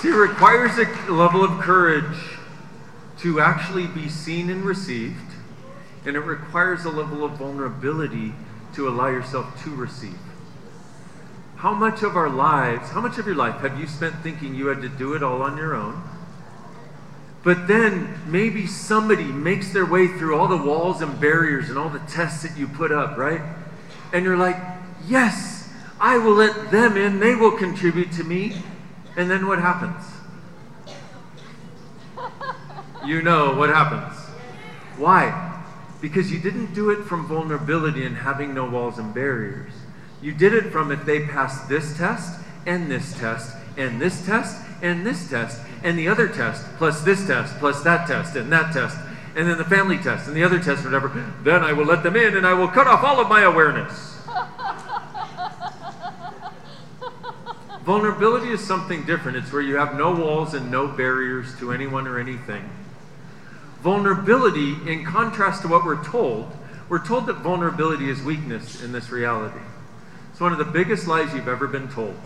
See, it requires a level of courage to actually be seen and received, and it requires a level of vulnerability to allow yourself to receive. How much of our lives, how much of your life have you spent thinking you had to do it all on your own? But then maybe somebody makes their way through all the walls and barriers and all the tests that you put up, right? And you're like, yes, I will let them in. They will contribute to me. And then what happens? You know what happens. Why? Because you didn't do it from vulnerability and having no walls and barriers. You did it from if they pass this test and this test and this test and this test and the other test plus this test plus that test and that test and then the family test and the other test whatever, then I will let them in and I will cut off all of my awareness. Vulnerability is something different. It's where you have no walls and no barriers to anyone or anything. Vulnerability, in contrast to what we're told, we're told that vulnerability is weakness in this reality. It's one of the biggest lies you've ever been told.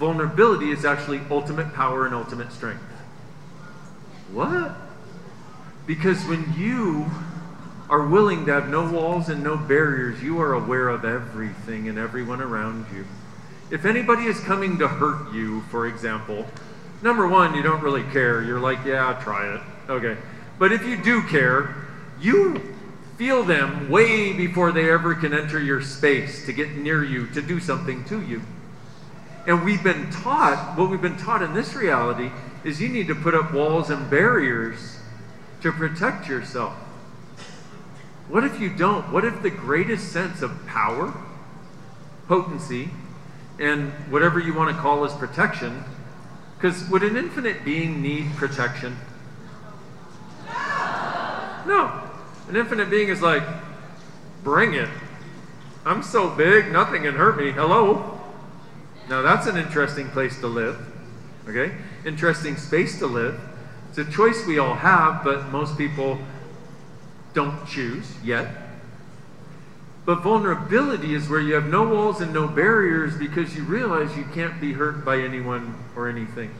Vulnerability is actually ultimate power and ultimate strength. What? Because when you are willing to have no walls and no barriers, you are aware of everything and everyone around you. If anybody is coming to hurt you, for example, number one, you don't really care. You're like, yeah, try it. Okay. But if you do care, you feel them way before they ever can enter your space to get near you, to do something to you. And we've been taught, what we've been taught in this reality is you need to put up walls and barriers to protect yourself. What if you don't? What if the greatest sense of power, potency, and whatever you want to call as protection, because would an infinite being need protection? No. no. An infinite being is like, bring it. I'm so big, nothing can hurt me. Hello? Now that's an interesting place to live. Okay? Interesting space to live. It's a choice we all have, but most people don't choose yet. But vulnerability is where you have no walls and no barriers because you realize you can't be hurt by anyone or anything.